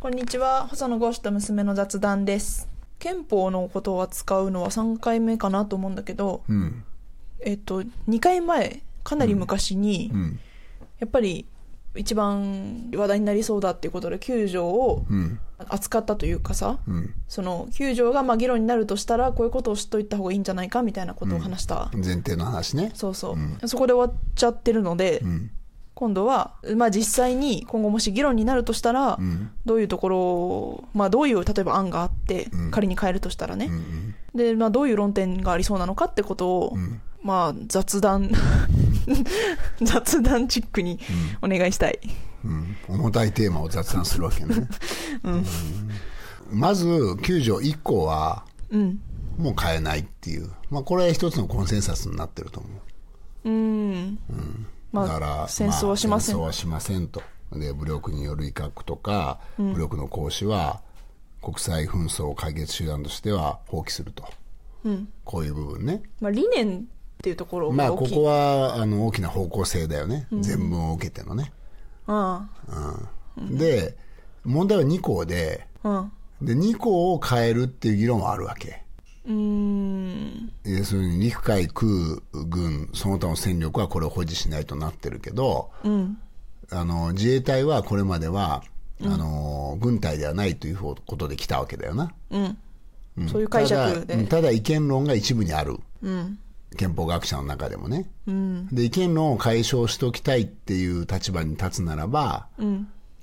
こんにちは。細野豪志と娘の雑談です。憲法のことを扱うのは3回目かなと思うんだけど、うん。えっと2回前かなり昔に、うん。やっぱり一番話題になりそうだっていうことで9条をうん。扱ったというかさ、うん。その9条がまあ議論になるとしたらこういうことを知っといた方がいいんじゃないかみたいなことを話した、前提の話ねそうそう、そこで終わっちゃってるので、うん今度は、まあ、実際に今後もし議論になるとしたら、うん。どういうところを、まあ、どういう例えば案があって、うん。仮に変えるとしたらね、うんで、まあ、どういう論点がありそうなのかってことを、ん。まあ雑談 雑談チックにお願いしたい、うん。重たいテーマを雑談するわけね、うん。まず9条1項はうん。もう変えないっていう、まあ、これは一つのコンセンサスになってると思う。うんまだからあ戦争はしません、戦争はしませんと。で武力による威嚇とか、武力の行使は国際紛争解決手段としては放棄すると、こういう部分ね。まあ、理念っていうところまあが大きい、ここはあの大きな方向性だよね、全文を受けてのね、あで問題は2項であうん。で2項を変えるっていう議論はあるわけ。うーん要するに陸海空軍その他の戦力はこれを保持しないとなってるけど、あの自衛隊はこれまでは、あの軍隊ではないということで来たわけだよな、そういう解釈で。ただ意見論が一部にある、うん。憲法学者の中でもね、で意見論を解消しておきたいっていう立場に立つならば、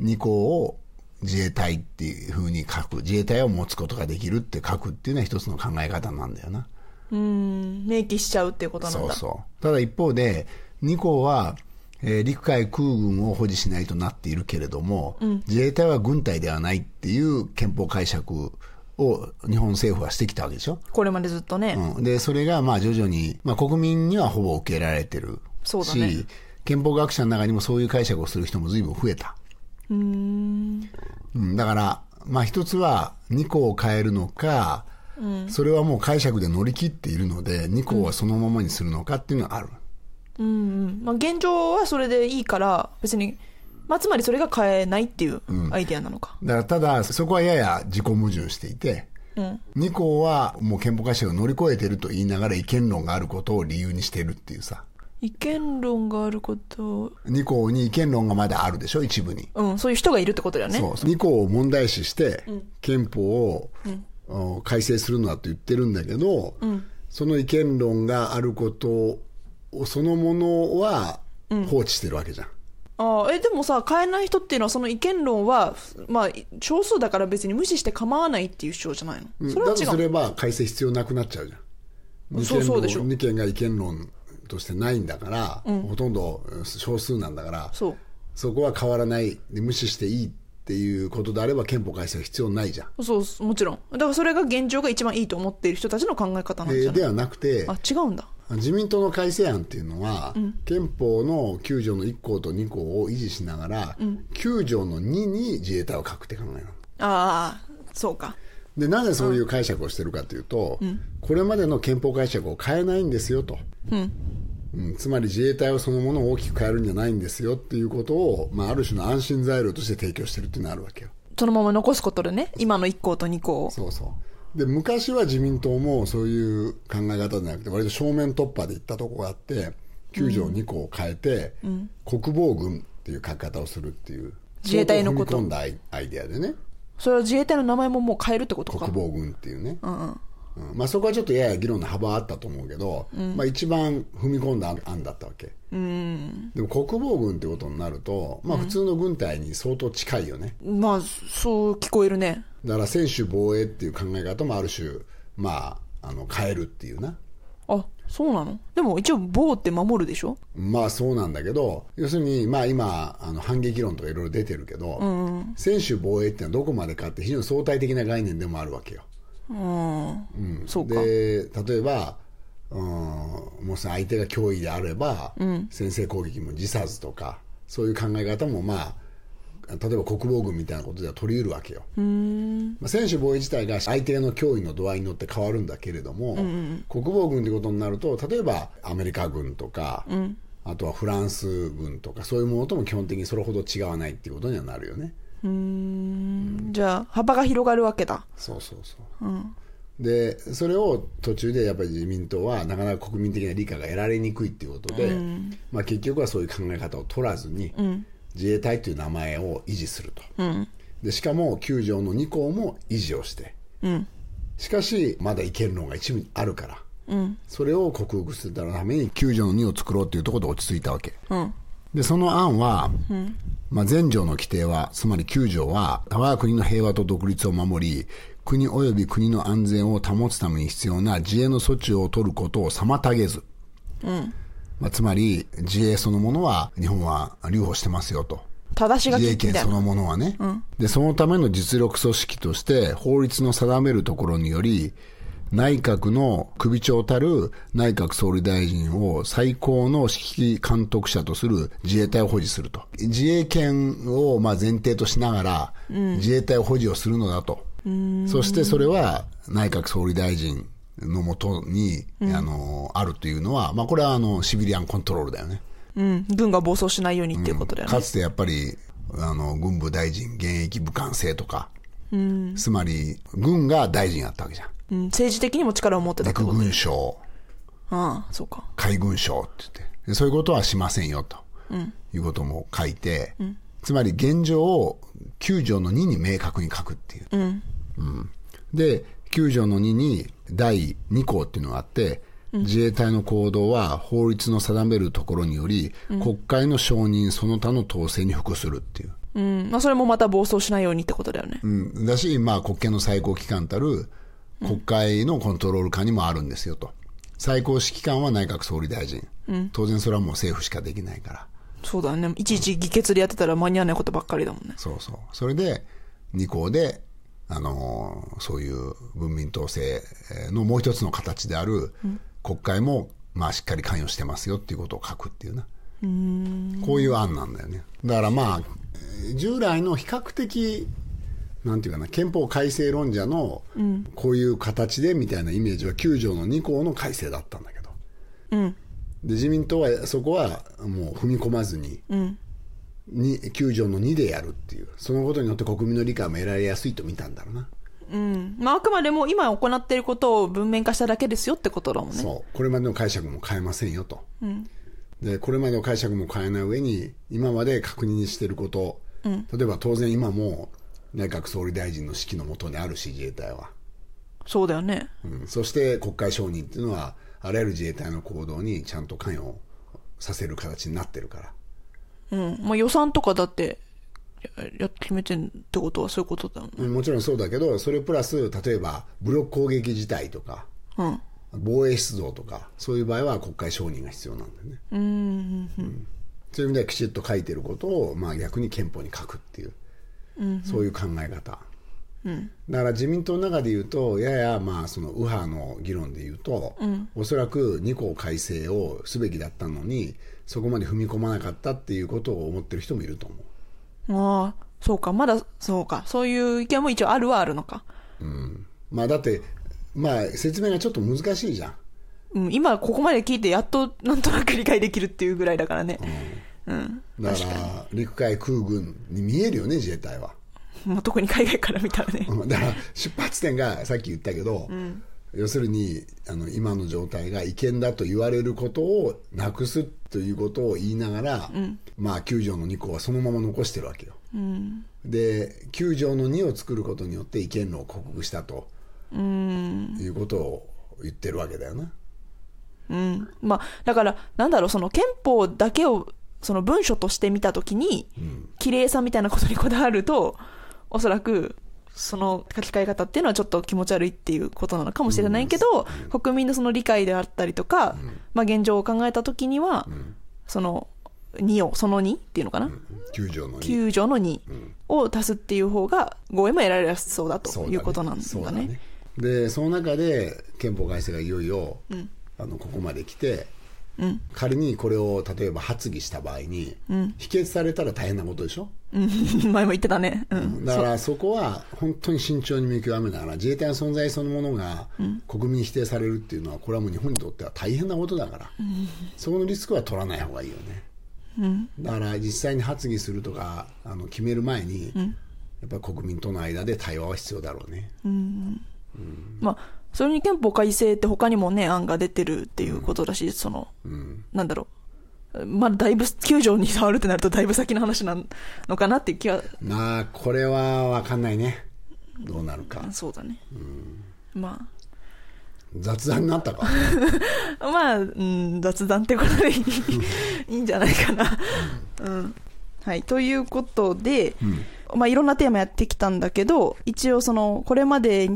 2項を自衛隊っていうふうに書く。自衛隊を持つことができるって書くっていうのは一つの考え方なんだよなうん。明記しちゃうっていうことなんだ。そうそう。ただ一方で2項は、えー陸海空軍を保持しないとなっているけれども、自衛隊は軍隊ではないっていう憲法解釈を日本政府はしてきたわけでしょ、これまでずっとね、うん、でそれがまあ徐々に、まあ、国民にはほぼ受け入れられてるし、そうだね。憲法学者の中にもそういう解釈をする人も随分増えた。うん。だから、まあ、一つは2項を変えるのか、それはもう解釈で乗り切っているので2項はそのままにするのかっていうのはある、まあ、現状はそれでいいから別に、まあ、つまりそれが変えないっていうアイデアなのか、だからただそこはやや自己矛盾していて、2項はもう憲法解釈を乗り越えてると言いながら意見論があることを理由にしてるっていうさ。意見論があること。2項に意見論がまだあるでしょ一部に、うん。そういう人がいるってことだよね。そう2項を問題視して憲法を、お改正するのはと言ってるんだけど、その意見論があることをそのものは放置してるわけじゃん、ああえでもさ変えない人っていうのはその意見論はまあ少数だから別に無視して構わないっていう主張じゃないの、うん。それは違う。だとすれば改正必要なくなっちゃうじゃん。そうそうでしょ。2件が意見論としてないんだから、ほとんど少数なんだからそこは変わらない。で無視していい。っていうことであれば憲法改正は必要ないじゃん、そうもちろん。だからそれが現状が一番いいと思っている人たちの考え方なんじゃない、えーではなくてあ違うんだ。自民党の改正案っていうのは、憲法の9条の1項と2項を維持しながら、9条の2に自衛隊を書くって考えなの。ああそうか。でなぜそういう解釈をしてるかというと、これまでの憲法解釈を変えないんですよと、うんつまり自衛隊はそのものを大きく変えるんじゃないんですよっていうことを、まあ、ある種の安心材料として提供してるっていうのがあるわけよ。そのまま残すことでね今の1項と2項を。そうそう。で昔は自民党もそういう考え方じゃなくて割と正面突破でいったところがあって9条2項を変えて、国防軍っていう書き方をするっていう。自衛隊のこと。込んだアイデアでね。それは自衛隊の名前ももう変えるってことか。国防軍っていうね、うんまあ、そこはちょっとやや議論の幅はあったと思うけど、まあ、一番踏み込んだ案だったわけ、でも国防軍ってことになると、まあ、普通の軍隊に相当近いよね、まあそう聞こえるね。だから専守防衛っていう考え方もある種、まあ、あの変えるっていうな。あそうなの？でも一応棒って守るでしょ？まあそうなんだけど要するに、まあ、今あの反撃論とかいろいろ出てるけど、専守防衛っていうのはどこまでかって非常に相対的な概念でもあるわけようん、そうか。で例えばうんもし相手が脅威であれば、先制攻撃も辞さずとかそういう考え方もまあ例えば国防軍みたいなことでは取り得るわけよ、まあ、専守防衛自体が相手の脅威の度合いによって変わるんだけれども、国防軍ということになると例えばアメリカ軍とか、あとはフランス軍とかそういうものとも基本的にそれほど違わないっていうことにはなるよねじゃあ幅が広がるわけだ。そうそうそう、でそれを途中でやっぱり自民党はなかなか国民的な理解が得られにくいっていうことで、まあ、結局はそういう考え方を取らずに、自衛隊という名前を維持すると、でしかも9条の2項も維持をして、しかしまだ違憲論が一部にあるから、それを克服するために9条の2を作ろうというところで落ち着いたわけ、でその案は、まあ、前条の規定はつまり9条は我が国の平和と独立を守り国及び国の安全を保つために必要な自衛の措置を取ることを妨げず、まあ、つまり自衛そのものは日本は留保してますよと。正し書自衛権そのものはね、で、そのための実力組織として法律の定めるところにより、内閣の首長たる内閣総理大臣を最高の指揮監督者とする自衛隊を保持すると。自衛権をまあ前提としながら、自衛隊を保持をするのだと。そしてそれは内閣総理大臣のもとに、あの、あるというのは、まあこれはあの、シビリアンコントロールだよね。うん。軍が暴走しないようにっていうことだよね、かつてやっぱりあの軍部大臣現役武官制とか、つまり軍が大臣やったわけじゃんうん、政治的にも力を持ってたって陸こと？軍省。ああそうか。海軍省って言って。でそういうことはしませんよと、いうことも書いて、つまり現状を9条の2に明確に書くっていう、うん。で9条の2に第2項っていうのがあって自衛隊の行動は法律の定めるところにより、国会の承認その他の統制に服するっていう、うん。まあ、それもまた暴走しないようにってことだよね、うん、だし、まあ、国権の最高機関たる国会のコントロール下にもあるんですよと。最高指揮官は内閣総理大臣。当然それはもう政府しかできないから。そうだねいちいち議決でやってたら間に合わないことばっかりだもんねそうそう。それで、2項で、あのーそういう文民統制のもう一つの形である、国会も、まあ、しっかり関与してますよっていうことを書くっていうな。こういう案なんだよね。だからまあ、えー従来の比較的、なんていうかな、憲法改正論者の、こういう形でみたいなイメージは9条の2項の改正だったんだけど。で自民党はそこはもう踏み込まずに、に9条の2でやるっていう、そのことによって国民の理解も得られやすいと見たんだろうな。うん。まあ、あくまでも今行っていることを文面化しただけですよってことだもんね。そう。これまでの解釈も変えませんよと、でこれまでの解釈も変えない上に今まで確認していること、例えば当然今も内閣総理大臣の指揮のもとにあるし自衛隊は、そうだよね。うん。そして国会承認っていうのはあらゆる自衛隊の行動にちゃんと関与させる形になってるから。うん。まあ、予算とかだってやや決めてんってことはそういうことだよね。うん。もちろんそうだけどそれプラス例えば武力攻撃事態とかうん。防衛出動とかそういう場合は国会承認が必要なんだよね。うん。そういう意味ではきちっと書いてることを、まあ、逆に憲法に書くっていう、そういう考え方、だから自民党の中で言うとややまあその右派の議論で言うと、おそらく2項改正をすべきだったのにそこまで踏み込まなかったっていうことを思ってる人もいると思う。ああそうか。まだそうか。そういう意見も一応あるはあるのか、まあだってまあ説明がちょっと難しいじゃん。うん、今ここまで聞いてやっとなんとなく理解できるっていうぐらいだからね、うんだから陸海空軍に見えるよね自衛隊は。まあ、特に海外から見たらね。うんだから出発点がさっき言ったけど、要するにあの今の状態が違憲だと言われることをなくすということを言いながら、まあ9条の2項はそのまま残してるわけよ、で9条の2を作ることによって違憲論を克服したと、いうことを言ってるわけだよな、うん。まあ、だから、なんだろう、その憲法だけをその文書として見たときに、綺麗さみたいなことにこだわると、おそらく、その書き換え方っていうのはちょっと気持ち悪いっていうことなのかもしれないけど、国民のその理解であったりとか、まあ現状を考えたときには、その2を、その2っていうのかな、9条の2 9条の2を足すっていう方が合意も得られやすそうだということなんだね。そうだね。でその中で憲法改正がいよいよ、あのここまで来て、仮にこれを例えば発議した場合に、否決されたら大変なことでしょ、前も言ってたね。うん。だからそこは本当に慎重に見極めながら自衛隊の存在そのものが国民に否定されるっていうのはこれはもう日本にとっては大変なことだから、そこのリスクは取らない方がいいよね、だから実際に発議するとかあの決める前に、やっぱり国民との間で対話は必要だろうね。まあ、それに憲法改正って他にもね、案が出てるっていうことだし、その、なんだろう。まあ、だいぶ、9条に触るってなるとだいぶ先の話なのかなっていう気は、まあ、これは分かんないね。どうなるか。そうだね。ま雑談になったか。あ、まあ、うん、雑談ってことでいい いいんじゃないかな。うん。はい。ということで、まあ、いろんなテーマやってきたんだけど、一応その、これまで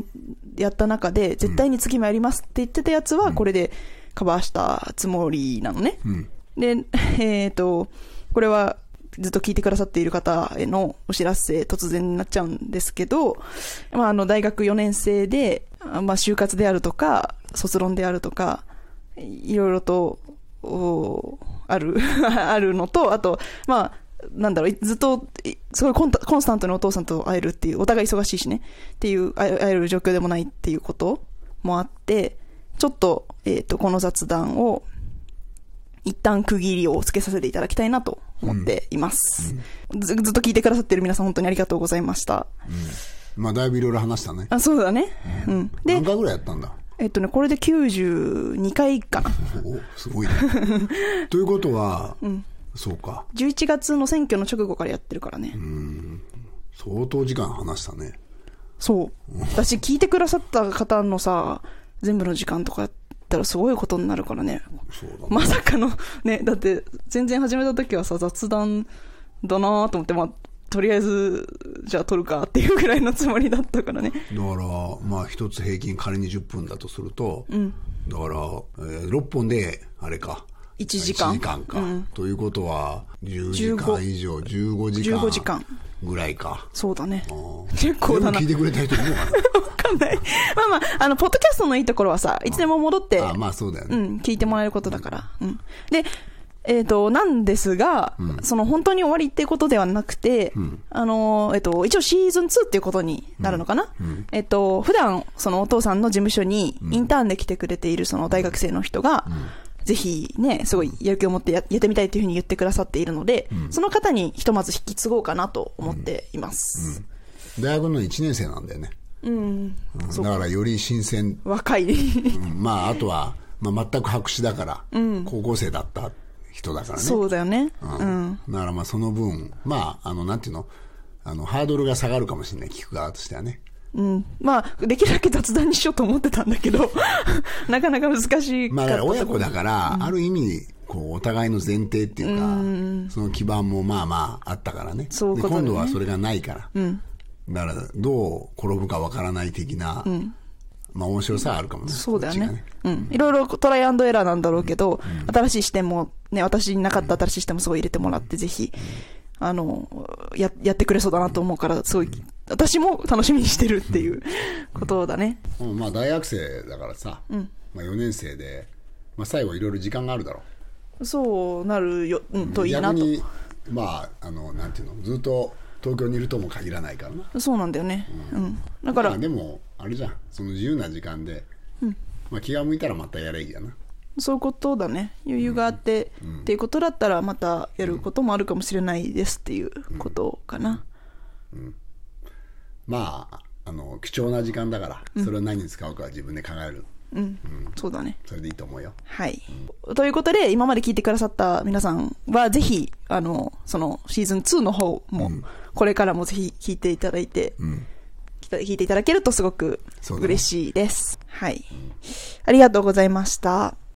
やった中で、絶対に次もやりますって言ってたやつは、これでカバーしたつもりなのね。うん。で、えっ、と、これはずっと聞いてくださっている方へのお知らせ突然になっちゃうんですけど、まあ、あの、大学4年生で、あまあ、就活であるとか、卒論であるとか、いろいろと、おある、あるのと、あと、まあ、なんだろう、ずっと、いすごいコンタコンスタントにお父さんと会えるっていう、お互い忙しいしね、っていう、会える状況でもないっていうこともあって、ちょっと、えっ、と、この雑談を、一旦区切りをつけさせていただきたいなと思っています。ずずっと聞いてくださってる皆さん本当にありがとうございました。まあ、だいぶいろいろ話したね。あ、そうだね。うん。で何、回ぐらいやったんだ？えっとね、これで92回かな。おすごいね。ということは、そうか。11月の選挙の直後からやってるからね。相当時間話したね。そう。私聞いてくださった方のさ、全部の時間とかやったらすごいことになるからね。そうだね。まさかの、ね、だって全然始めた時はさ、雑談だなと思って、まあ、とりあえず、じゃあ撮るかっていうぐらいのつもりだったからね。だから、まあ、一つ平均仮に10分だとすると、だから、えー6本で、あれか。1時間1時間か。ということは、10時間以上、15時間。15時間ぐらいか。そうだね。うん結構だな。聞いてくれた人いるのか わかんない。まあまあ、あの、ポッドキャストのいいところはさ、いつでも戻って、なあまあ、そうだよね。うん、聞いてもらえることだから。うん。で、えっ、と、なんですが、その本当に終わりっていうことではなくて、あの、えっ、と、一応シーズン2っていうことになるのかな、えっ、と、普段、そのお父さんの事務所にインターンで来てくれているその大学生の人が、ぜひね、すごいやる気を持ってややってみたいというふうに言ってくださっているので、その方にひとまず引き継ごうかなと思っています。大学の1年生なんだよね。うん。うんだから、より新鮮。若い。うんまあ、あとは、まあ、全く白紙だから、高校生だった人だからね。そうだよね。うんだからまあその分、まあ、あの、なんていうの、あの、ハードルが下がるかもしれない、聞く側としてはね。うん。まあ、できるだけ雑談にしようと思ってたんだけど、なかなか難しかまあ、親子だから、ある意味、こう、お互いの前提っていうか、その基盤もまあまああったからね。でそうね今度はそれがないから。だから、どう転ぶかわからない的な、まあ面白さはあるかもね。そうだよこっちがね。うん。いろいろトライアンドエラーなんだろうけど、新しい視点も、ね、私になかった新しい視点もすごい入れてもらって、ぜひ、あの、や、やってくれそうだなと思うから、すごい、私も楽しみにしてるっていうことだね。うんまあ大学生だからさ、まあ4年生で、まあ最後いろいろ時間があるだろう。そうなるよ、うん、といいなと。まあ、あの、なんていうの、ずっと東京にいるとも限らないからな。そうなんだよね。うん。だからまあ、でも、あれじゃん、その自由な時間で、まあ気が向いたらまたやればいいやな。そういうことだね。余裕があって、っていうことだったら、またやることもあるかもしれないですっていうことかな。まあ、あの、貴重な時間だから、それを何に使うかは自分で考える。うん。そうだね。それでいいと思うよ。はい。ということで、今まで聞いてくださった皆さんは、ぜひ、あの、その、シーズン2の方も、これからもぜひ聞いていただいて、聞いていただけるとすごく嬉しいです。はい。ありがとうございました。